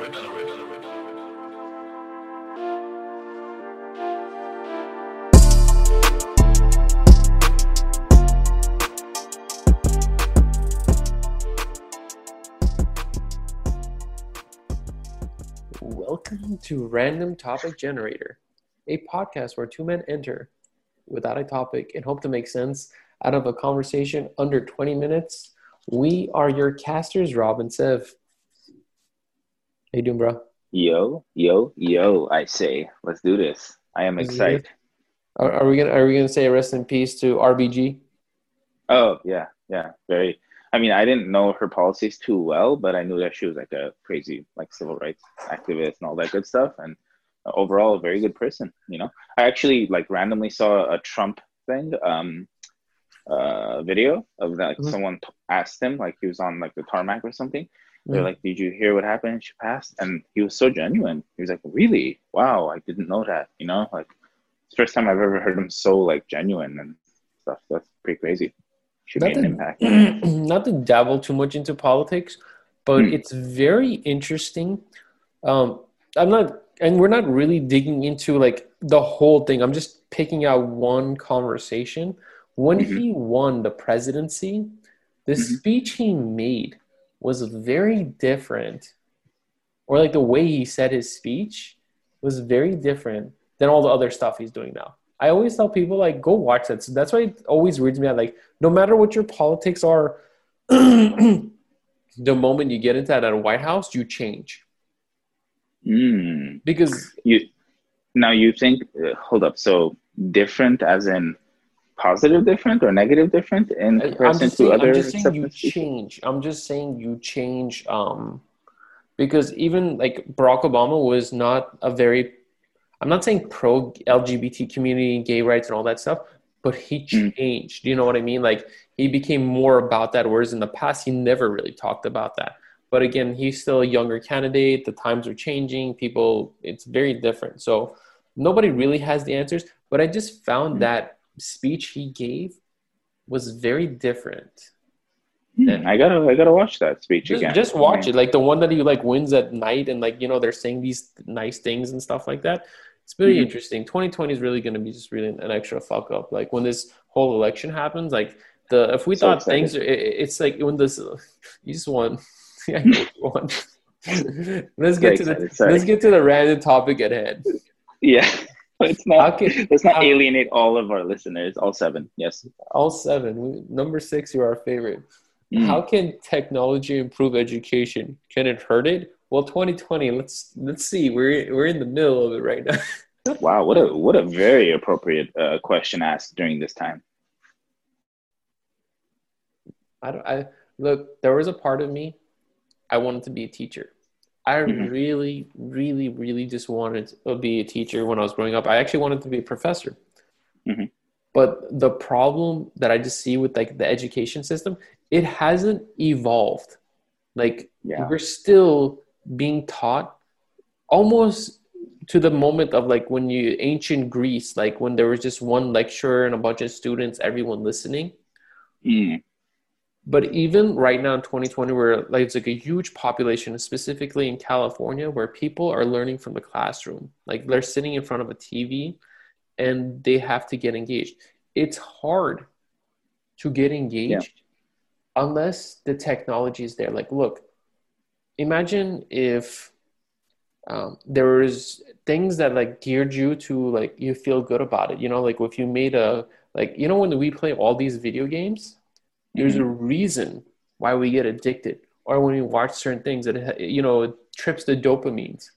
Welcome to Random Topic Generator, a podcast where two men enter without a topic and hope to make sense out of a conversation under 20 minutes. We are your casters, Rob and Sev. How you doing, bro? Yo, yo, yo! I say, let's do this. I am excited. Are, are we gonna Are we gonna say rest in peace to RBG? Oh yeah, yeah. Very. I mean, I didn't know her policies too well, but I knew that she was like a crazy, like civil rights activist and all that good stuff, and overall a very good person. You know, I actually like randomly saw a Trump thing, um, uh, video of that. Mhm. Someone t- asked him, like he was on like the tarmac or something. They're Mhm. like, "Did you hear what happened? She passed," and he was so genuine. He was like, "Really? Wow! I didn't know that." You know, like it's the first time I've ever heard him so like genuine and stuff. That's pretty crazy. Should Not to, impact. not to dabble too much into politics, but Hmm. it's very interesting. Um, I'm not, and we're not really digging into like the whole thing. I'm just picking out one conversation. When Mhm. he won the presidency, the Mhm. speech he made was very different, or like the way he said his speech was very different than all the other stuff he's doing now. I always tell people like go watch that. So that's why it always weirds me out. Like no matter what your politics are, the moment you get into that at a White House, you change Mm. because You now you think? Uh, hold up. So different, as in positive different or negative different in comparison to saying, other I'm just saying you change. I'm just saying you change. Um, because even like Barack Obama was not a very, I'm not saying pro LGBT community, gay rights, and all that stuff, but he Mm. changed. You know what I mean? Like he became more about that, whereas in the past he never really talked about that. But again, he's still a younger candidate. The times are changing. People, it's very different. So nobody really has the answers. But I just found Mm. that speech he gave was very different. Hmm, I gotta, I gotta watch that speech Just, again. just watch I it, like the one that he like wins at night, and like you know they're saying these nice things and stuff like that. It's really Mhm. interesting. 2020 is really going to be just really an extra fuck up. Like when this whole election happens, like the if we So thought excited. things, it, it's like when this you just won. yeah, you won. let's get to the sorry. let's get to the random topic at hand. Yeah, it's How not. can Let's not how- alienate all of our listeners. All seven. Yes. all seven? Number six, you're our favorite. Mm. How can technology improve education? Can it hurt it? Well, 2020. Let's let's see. We're we're in the middle of it right now. Wow, what a what a very appropriate uh, question asked during this time. I don't. I look. There was a part of me. I wanted to be a teacher. I Mhm. really, really, really just wanted to be a teacher when I was growing up. I actually wanted to be a professor. Mhm. But the problem that I just see with like the education system, it hasn't evolved. Like Yeah. we're still being taught almost to the moment of like when you ancient Greece, like when there was just one lecturer and a bunch of students, everyone listening. Mm. But even right now in 2020, where like it's like a huge population, specifically in California, where people are learning from the classroom, like they're sitting in front of a TV and they have to get engaged. It's hard to get engaged unless the technology is there. Like, look, imagine if um, there was things that like geared you to like you feel good about it. You know, like if you made a like you know when we play all these video games there's a reason why we get addicted or when we watch certain things that you know it trips the dopamines.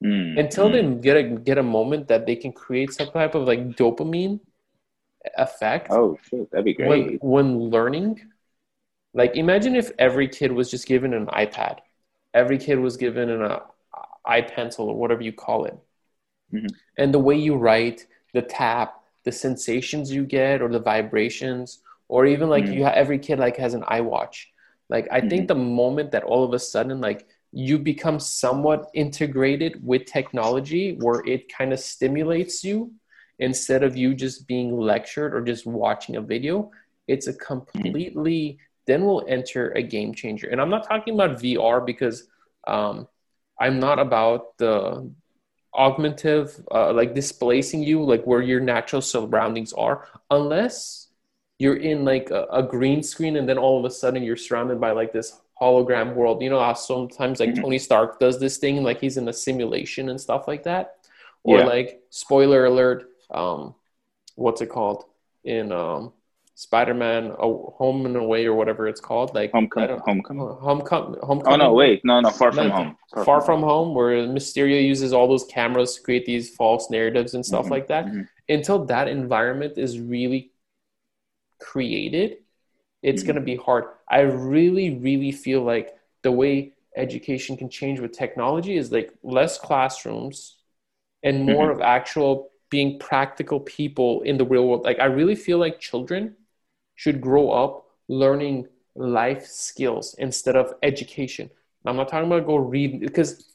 Mm. until they get a get a moment that they can create some type of like dopamine effect Oh shit, that'd be great. when learning. Like imagine if every kid was just given an ipad. Every kid was given an uh, ipencil or whatever you call it. Mhm. and the way you write the tap the sensations you get or the vibrations or even like Mhm. you ha- every kid like has an iwatch. Like i think the moment that all of a sudden like you become somewhat integrated with technology where it kind of stimulates you instead of you just being lectured or just watching a video it's a completely then we'll enter a game changer. And i'm not talking about vr because um, I'm not about the augmentative, uh, like displacing you, like where your natural surroundings are, unless you're in like a, a, green screen and then all of a sudden you're surrounded by like this hologram world. You know how sometimes like mm-hmm. Tony Stark does this thing, like he's in a simulation and stuff like that, or yeah. like spoiler alert, um, what's it called in um Spider-Man Home and Away or whatever it's called, like Homecoming. Homecoming. Homecoming. Homecoming. Oh no, wait, no, no, Far From Home. Far, far from, from home. home. where Mysterio uses all those cameras to create these false narratives and stuff mm-hmm. like that. Mm-hmm. Until that environment is really created, it's mm-hmm. going to be hard. I really, really feel like the way education can change with technology is like less classrooms and more mm-hmm. of actual being practical people in the real world. Like I really feel like children should grow up learning life skills instead of education. I'm not talking about go read because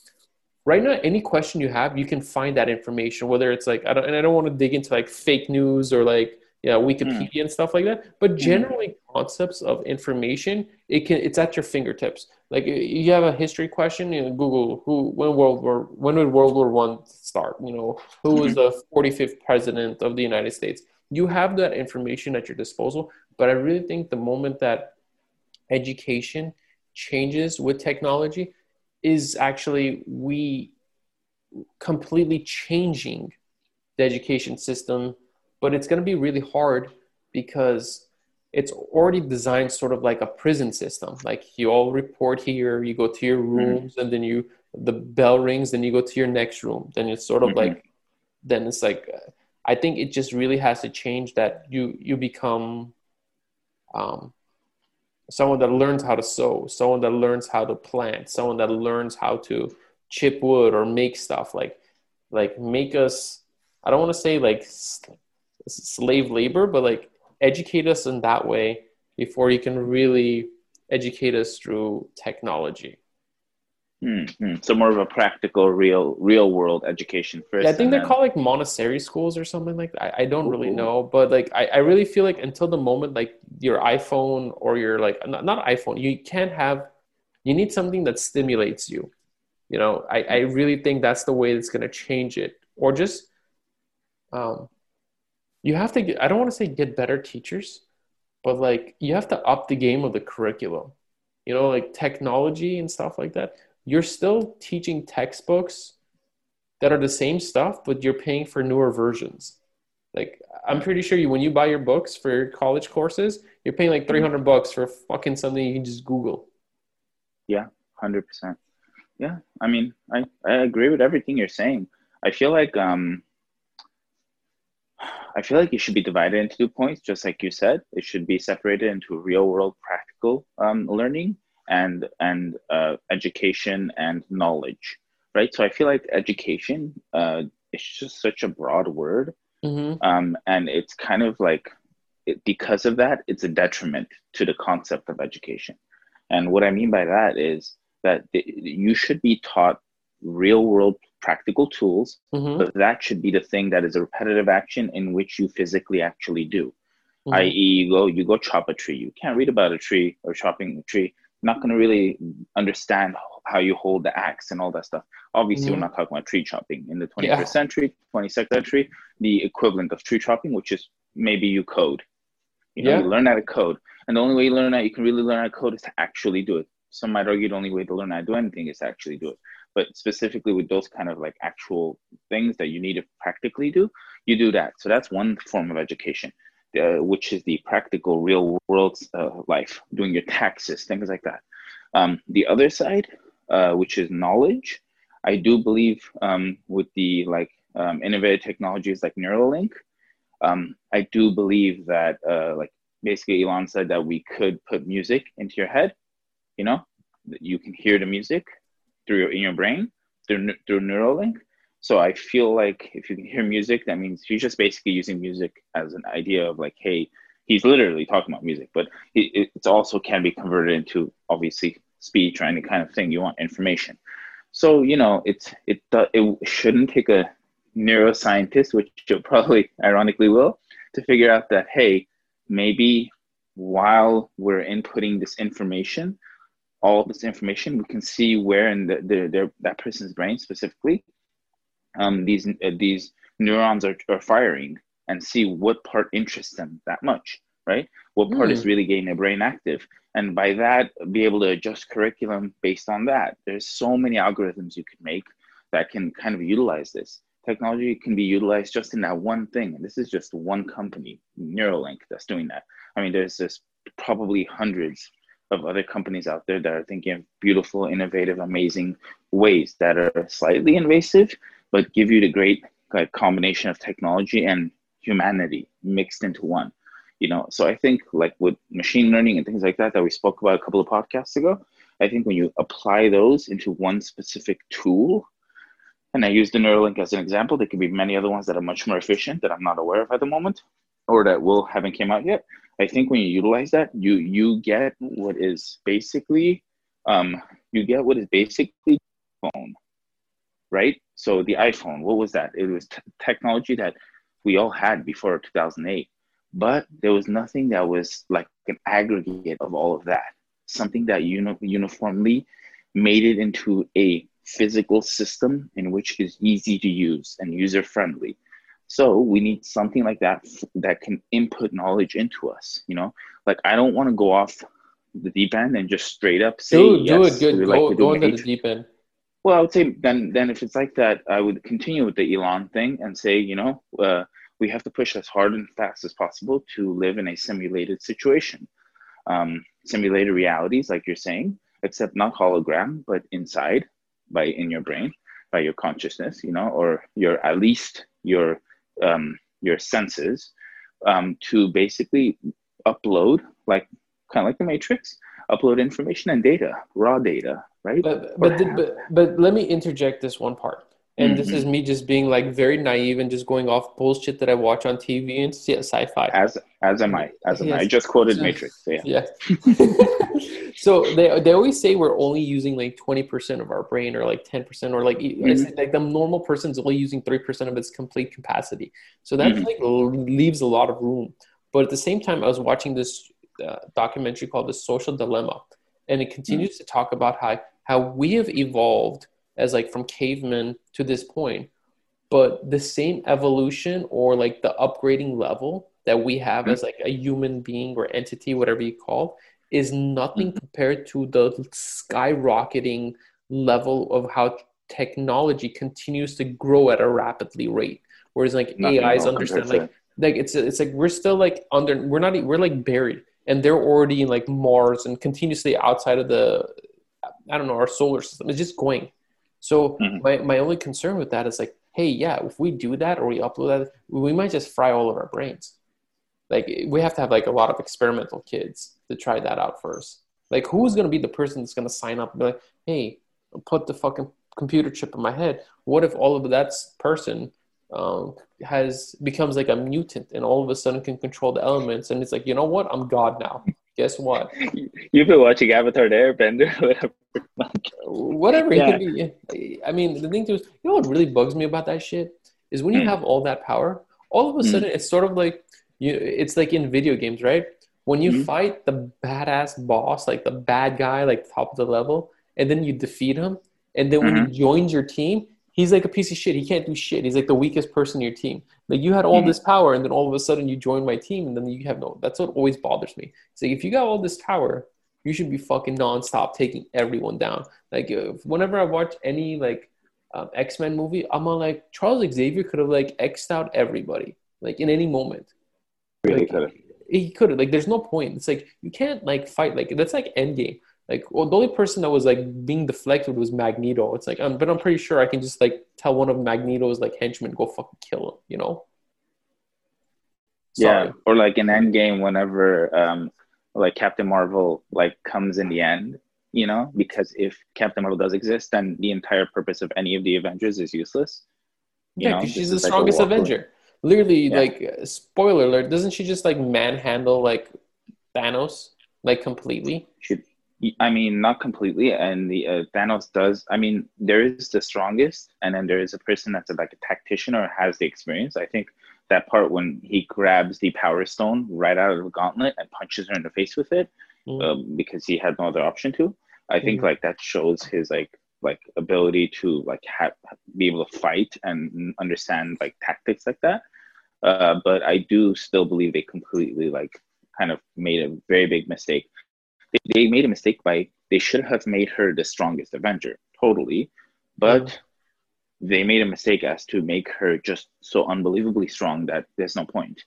right now any question you have you can find that information whether it's like I don't and I don't want to dig into like fake news or like yeah Wikipedia mm. and stuff like that but hmm. generally mm. concepts of information it can it's at your fingertips like you have a history question you know, Google who when World War when did World War One start you know who was mm-hmm. the 45th president of the United States you have that information at your disposal but i really think the moment that education changes with technology is actually we completely changing the education system but it's going to be really hard because it's already designed sort of like a prison system like you all report here you go to your mm-hmm. rooms mm-hmm. and then you the bell rings then you go to your next room then it's sort of mm-hmm. like then it's like I think it just really has to change that you you become um, someone that learns how to sew, someone that learns how to plant, someone that learns how to chip wood or make stuff like like make us. I don't want to say like slave labor, but like educate us in that way before you can really educate us through technology. Mm-hmm. So more of a practical, real, real world education first. Yeah, I think they're then... called like Montessori schools or something like that. I, I don't Ooh. really know, but like I, I really feel like until the moment like your iPhone or your like not, not iPhone, you can't have. You need something that stimulates you. You know, I, I really think that's the way that's going to change it, or just, um, you have to. Get, I don't want to say get better teachers, but like you have to up the game of the curriculum. You know, like technology and stuff like that you're still teaching textbooks that are the same stuff, but you're paying for newer versions. Like I'm pretty sure you when you buy your books for your college courses, you're paying like 300 bucks for fucking something you can just Google. Yeah, hundred percent. Yeah, I mean, I I agree with everything you're saying. I feel like um, I feel like it should be divided into two points, just like you said. It should be separated into real world practical um, learning and and uh, education and knowledge right so i feel like education uh, is just such a broad word mm-hmm. um, and it's kind of like it, because of that it's a detriment to the concept of education and what i mean by that is that you should be taught real world practical tools mm-hmm. but that should be the thing that is a repetitive action in which you physically actually do mm-hmm. i.e you go you go chop a tree you can't read about a tree or chopping a tree not going to really understand how you hold the axe and all that stuff. Obviously, mm-hmm. we're not talking about tree chopping in the 21st yeah. century, 22nd century, the equivalent of tree chopping, which is maybe you code. You know, yeah. you learn how to code. And the only way you learn that you can really learn how to code is to actually do it. Some might argue the only way to learn how to do anything is to actually do it. But specifically with those kind of like actual things that you need to practically do, you do that. So that's one form of education uh, which is the practical real world uh, life, doing your taxes, things like that. Um, the other side, uh, which is knowledge, I do believe um, with the like um, innovative technologies like Neuralink, um, I do believe that uh, like basically Elon said that we could put music into your head, you know, you can hear the music through your in your brain through through Neuralink. So I feel like if you can hear music, that means he's just basically using music as an idea of like, hey, he's literally talking about music, but it, it also can be converted into obviously speech or any kind of thing you want information. So you know, it's it uh, it shouldn't take a neuroscientist, which you probably ironically will, to figure out that hey, maybe while we're inputting this information, all this information, we can see where in the, the, their, that person's brain specifically um, these uh, these neurons are, are firing and see what part interests them that much, right? What part mm. is really getting their brain active, and by that be able to adjust curriculum based on that. There's so many algorithms you can make that can kind of utilize this. Technology can be utilized just in that one thing, and this is just one company, Neuralink, that's doing that. I mean, there's this probably hundreds of other companies out there that are thinking of beautiful, innovative, amazing ways that are slightly invasive, but give you the great like, combination of technology and humanity mixed into one. You know, so I think like with machine learning and things like that that we spoke about a couple of podcasts ago, I think when you apply those into one specific tool, and I use the Neuralink as an example, there could be many other ones that are much more efficient that I'm not aware of at the moment, or that will haven't came out yet. I think when you utilize that, you you get what is basically um, you get what is basically phone, right? So the iPhone, what was that? It was t- technology that we all had before 2008, but there was nothing that was like an aggregate of all of that. Something that uni- uniformly made it into a physical system in which is easy to use and user friendly. So we need something like that that can input knowledge into us. You know, like I don't want to go off the deep end and just straight up say do, yes, do it good. Go, like go into the deep end. Well, I would say then then if it's like that, I would continue with the Elon thing and say, you know, uh, we have to push as hard and fast as possible to live in a simulated situation, um, simulated realities, like you're saying, except not hologram, but inside, by in your brain, by your consciousness, you know, or your at least your um, your senses um, to basically upload, like kind of like the Matrix, upload information and data, raw data, right? But but, the, but, but let me interject this one part. And mm-hmm. this is me just being like very naive and just going off bullshit that I watch on TV and see sci-fi. As as am I. As am yes. I. I just quoted Matrix. So yeah. yeah. so they they always say we're only using like twenty percent of our brain or like ten percent or like mm-hmm. like the normal person's only using three percent of its complete capacity. So that mm-hmm. like leaves a lot of room. But at the same time, I was watching this uh, documentary called The Social Dilemma, and it continues mm-hmm. to talk about how how we have evolved as like from cavemen to this point but the same evolution or like the upgrading level that we have as like a human being or entity whatever you call is nothing mm-hmm. compared to the skyrocketing level of how technology continues to grow at a rapidly rate. Whereas like ais understand like like it's it's like we're still like under we're not we're like buried and they're already in like mars and continuously outside of the i don't know our solar system. It's just going so mm-hmm. my, my only concern with that is like, hey, yeah, if we do that or we upload that, we might just fry all of our brains. Like we have to have like a lot of experimental kids to try that out first. Like who's gonna be the person that's gonna sign up and be like, hey, put the fucking computer chip in my head. What if all of that person um, has becomes like a mutant and all of a sudden can control the elements and it's like, you know what? I'm God now. Guess what? You've been watching Avatar the Airbender, whatever. Yeah. It could be, I mean, the thing too is, you know what really bugs me about that shit is when you mm. have all that power, all of a hmm. sudden mm. it's sort of like you. It's like in video games, right? When you mm. fight the badass boss, like the bad guy, like top of the level, and then you defeat him, and then when mm-hmm. he joins your team, he's like a piece of shit. He can't do shit. He's like the weakest person in your team. Like you had all mm-hmm. this power, and then all of a sudden you join my team, and then you have no. That's what always bothers me. It's like if you got all this power, you should be fucking nonstop taking everyone down. Like if, whenever I watch any like um, X Men movie, I'm like Charles Xavier could have like xed out everybody like in any moment. Really like, could have. He could have. Like there's no point. It's like you can't like fight like that's like Endgame. Like, well, the only person that was like being deflected was Magneto. It's like, um, but I'm pretty sure I can just like tell one of Magneto's like henchmen go fucking kill him. You know? Sorry. Yeah, or like in Endgame, whenever um, like Captain Marvel like comes in the end, you know, because if Captain Marvel does exist, then the entire purpose of any of the Avengers is useless. You yeah, because she's the strongest Avenger. Literally, yeah. like spoiler alert, doesn't she just like manhandle like Thanos like completely? She I mean, not completely. And the uh, Thanos does. I mean, there is the strongest, and then there is a person that's a, like a tactician or has the experience. I think that part when he grabs the Power Stone right out of the gauntlet and punches her in the face with it, mm. um, because he had no other option to. I think mm-hmm. like that shows his like like ability to like have be able to fight and understand like tactics like that. Uh, but I do still believe they completely like kind of made a very big mistake. They, they made a mistake by they should have made her the strongest Avenger, totally, but mm. They made a mistake as to make her just so unbelievably strong that there's no point.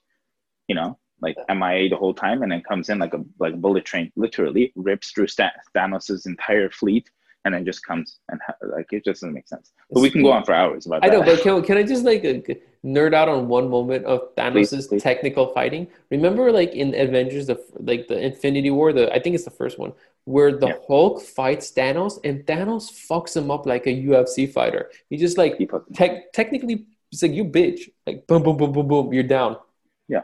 You know, like MIA the whole time, and then comes in like a like a bullet train, literally rips through Thanos's entire fleet and then just comes and ha- like it just doesn't make sense. But we can go on for hours about I that. know, but can, can I just like uh, nerd out on one moment of please, please. technical fighting? Remember, like in Avengers, the like the Infinity War, the I think it's the first one where the yeah. Hulk fights Thanos and Thanos fucks him up like a UFC fighter. He just like te- technically it's like you bitch, like boom, boom, boom, boom, boom, you're down. Yeah,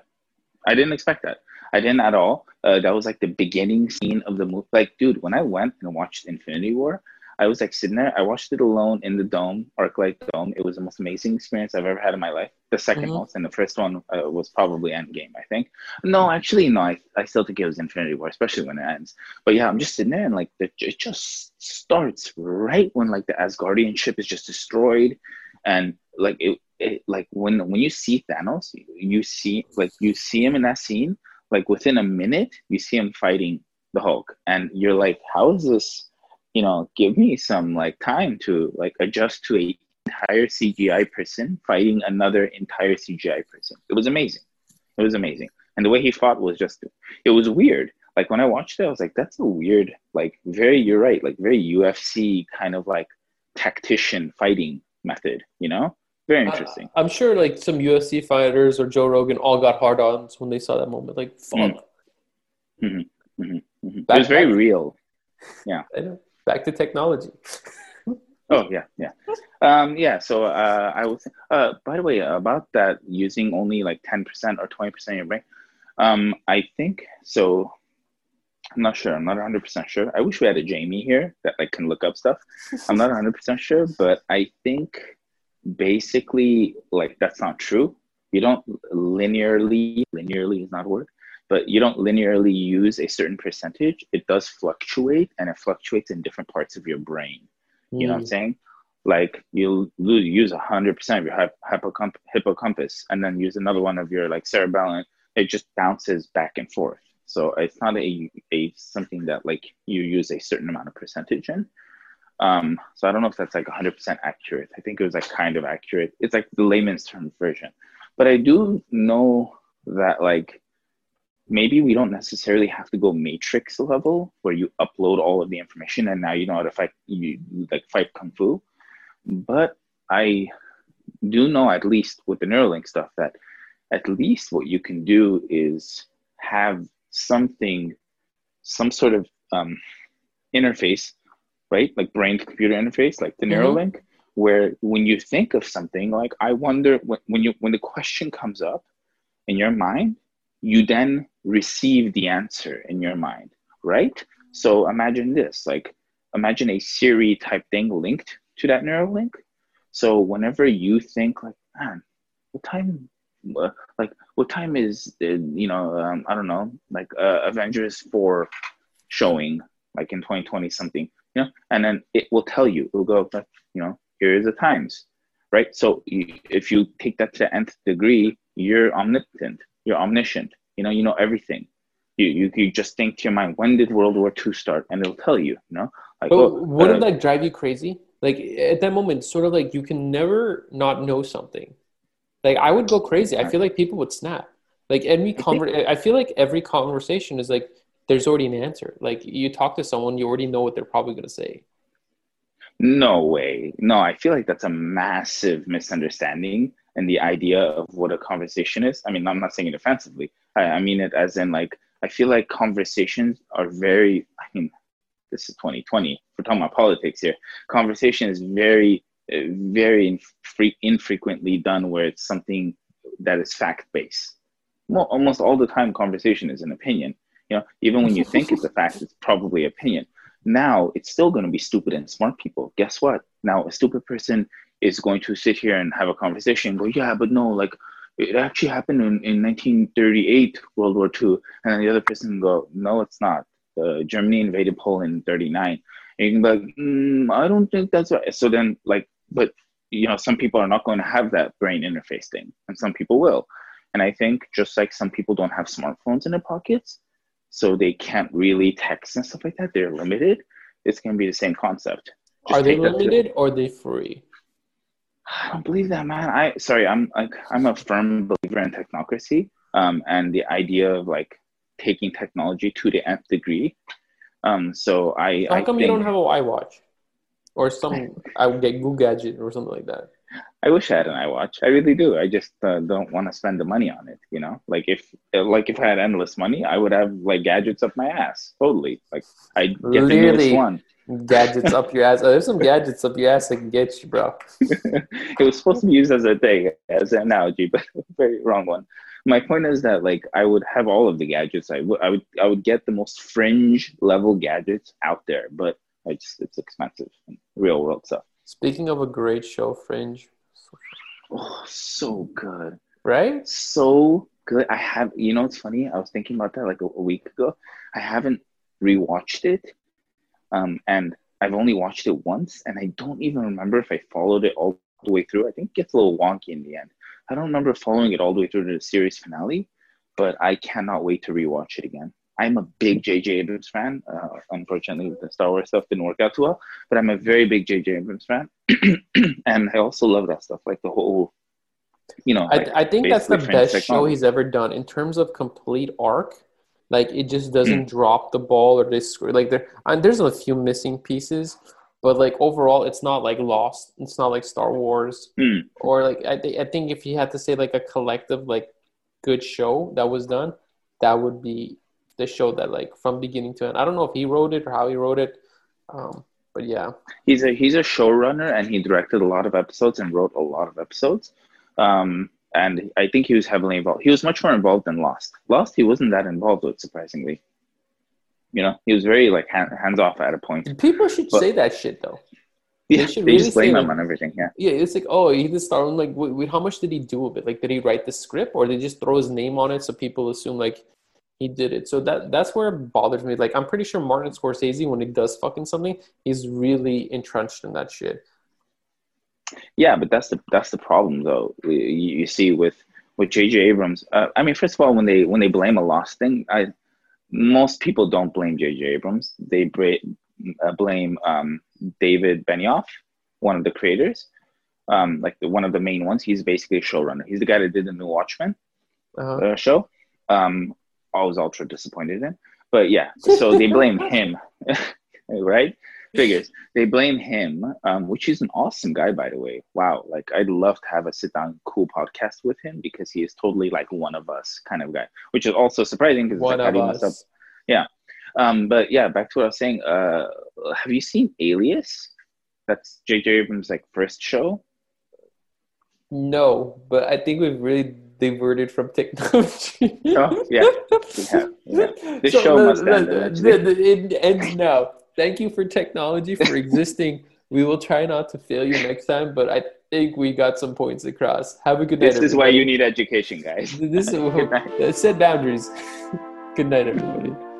I didn't expect that. I didn't at all. Uh, that was like the beginning scene of the movie. Like, dude, when I went and watched Infinity War, I was like sitting there. I watched it alone in the dome, ArcLight Dome. It was the most amazing experience I've ever had in my life. The 2nd mm-hmm. most, and the first one uh, was probably Endgame, I think. No, actually, no. I, I still think it was Infinity War, especially when it ends. But yeah, I'm just sitting there, and like the, it just starts right when like the Asgardian ship is just destroyed, and like it, it like when when you see Thanos, you see like you see him in that scene. Like within a minute, you see him fighting the Hulk, and you're like, how is this? You know, give me some like time to like adjust to a entire CGI person fighting another entire CGI person. It was amazing. It was amazing. And the way he fought was just it was weird. Like when I watched it, I was like, that's a weird, like very you're right, like very UFC kind of like tactician fighting method, you know? Very interesting. Uh, I'm sure like some UFC fighters or Joe Rogan all got hard ons when they saw that moment. Like fuck. Mm-hmm. Mm-hmm. Mm-hmm. mm-hmm. It was very real. Yeah back to technology. oh yeah, yeah, um, yeah. So uh, I was. Uh, by the way, about that using only like ten percent or twenty percent of your brain. Um, I think so. I'm not sure. I'm not 100 percent sure. I wish we had a Jamie here that like can look up stuff. I'm not 100 percent sure, but I think basically like that's not true. You don't linearly. Linearly is not a word but you don't linearly use a certain percentage. It does fluctuate and it fluctuates in different parts of your brain. You mm. know what I'm mm. saying? Like you use 100% of your hippocamp- hippocampus and then use another one of your like cerebellum. It just bounces back and forth. So it's not a, a something that like you use a certain amount of percentage in. Um, so I don't know if that's like 100% accurate. I think it was like kind of accurate. It's like the layman's term version. But I do know that like maybe we don't necessarily have to go matrix level where you upload all of the information and now you know how to fight you like fight kung fu but i do know at least with the neuralink stuff that at least what you can do is have something some sort of um, interface right like brain to computer interface like the mm-hmm. neuralink where when you think of something like i wonder when, when you when the question comes up in your mind you then receive the answer in your mind, right? So imagine this, like imagine a Siri type thing linked to that Neuralink. So whenever you think like, man, what time, uh, like what time is, uh, you know, um, I don't know, like uh, Avengers 4 showing like in 2020 something, you know, and then it will tell you, it will go, you know, here is the times, right? So if you take that to the nth degree, you're omnipotent you're omniscient. You know, you know everything. You, you, you just think to your mind, when did World War II start? And it'll tell you, you know? Like, but oh, wouldn't uh, that drive you crazy? Like at that moment, sort of like you can never not know something. Like I would go crazy. I feel like people would snap. Like every conver- I feel like every conversation is like there's already an answer. Like you talk to someone, you already know what they're probably going to say. No way. No, I feel like that's a massive misunderstanding and the idea of what a conversation is. I mean, I'm not saying it offensively. I, I mean it as in like I feel like conversations are very. I mean, this is 2020. We're talking about politics here. Conversation is very, uh, very infre- infrequently done where it's something that is fact based. Well, almost all the time, conversation is an opinion. You know, even when you think it's a fact, it's probably opinion. Now it's still going to be stupid and smart people. Guess what? Now a stupid person is going to sit here and have a conversation and go, yeah, but no, like it actually happened in, in 1938, World War II. And then the other person go, no, it's not. uh, Germany invaded Poland in 39. And you can be like, mm, I don't think that's right. So then, like, but you know, some people are not going to have that brain interface thing, and some people will. And I think just like some people don't have smartphones in their pockets, so they can't really text and stuff like that, they're limited. It's going to be the same concept. Just are they limited to, or are they free? I don't believe that, man. I sorry, I'm like I'm a firm believer in technocracy, um, and the idea of like taking technology to the nth degree. Um, so I. How come I you don't have a iWatch, or some I would get Google Gadget or something like that? I wish I had an iWatch. I really do. I just uh, don't want to spend the money on it. You know, like if like if I had endless money, I would have like gadgets up my ass. Totally. Like I get the newest one gadgets up your ass. Oh, there's some gadgets up your ass I can get you, bro. it was supposed to be used as a thing, as an analogy, but very wrong one. My point is that like I would have all of the gadgets. I would I would I would get the most fringe level gadgets out there, but I just it's expensive real world stuff. Speaking of a great show, Fringe. Oh, so good. Right? So good. I have you know it's funny, I was thinking about that like a, a week ago. I haven't rewatched it um, and I've only watched it once, and I don't even remember if I followed it all the way through. I think it gets a little wonky in the end. I don't remember following it all the way through to the series finale, but I cannot wait to rewatch it again. I'm a big J.J. Abrams fan. Uh, unfortunately, the Star Wars stuff didn't work out too well, but I'm a very big J.J. Abrams fan, and I also love that stuff, like the whole, you know. Like I, I think that's the best show he's ever done in terms of complete arc like it just doesn't drop the ball or this like there and there's a few missing pieces, but like overall it's not like lost. It's not like Star Wars mm. or like I think I think if you had to say like a collective like good show that was done, that would be the show that like from beginning to end. I don't know if he wrote it or how he wrote it. Um, but yeah, he's a he's a showrunner and he directed a lot of episodes and wrote a lot of episodes. Um, and I think he was heavily involved. He was much more involved than Lost. Lost, he wasn't that involved with, surprisingly. You know, he was very like hand, hands off at a point. People should but, say that shit though. Yeah, they, should they really just blame him like, on everything. Yeah. Yeah, it's like, oh, he just started like, wait, wait, how much did he do of it? Like, did he write the script, or did he just throw his name on it so people assume like he did it? So that that's where it bothers me. Like, I'm pretty sure Martin Scorsese, when he does fucking something, he's really entrenched in that shit. Yeah, but that's the that's the problem though. You, you see with with J.J. Abrams. Uh, I mean, first of all, when they when they blame a lost thing, I most people don't blame J.J. Abrams. They uh, blame um, David Benioff, one of the creators, um, like the, one of the main ones. He's basically a showrunner. He's the guy that did the new Watchmen uh-huh. uh, show. Um, I was ultra disappointed in, but yeah. So they blame him, right? Figures. They blame him, um, which is an awesome guy, by the way. Wow, like I'd love to have a sit down cool podcast with him because he is totally like one of us kind of guy, which is also surprising because one like, of us. Yeah, um, but yeah, back to what I was saying. Uh, have you seen Alias? That's J.J. Abrams' like first show. No, but I think we've really diverted from technology. oh yeah, we have. Yeah. This so show the, must end. The, the, it ends now thank you for technology for existing. we will try not to fail you next time, but I think we got some points across. Have a good night. This everybody. is why you need education, guys. This is set boundaries. good night, everybody.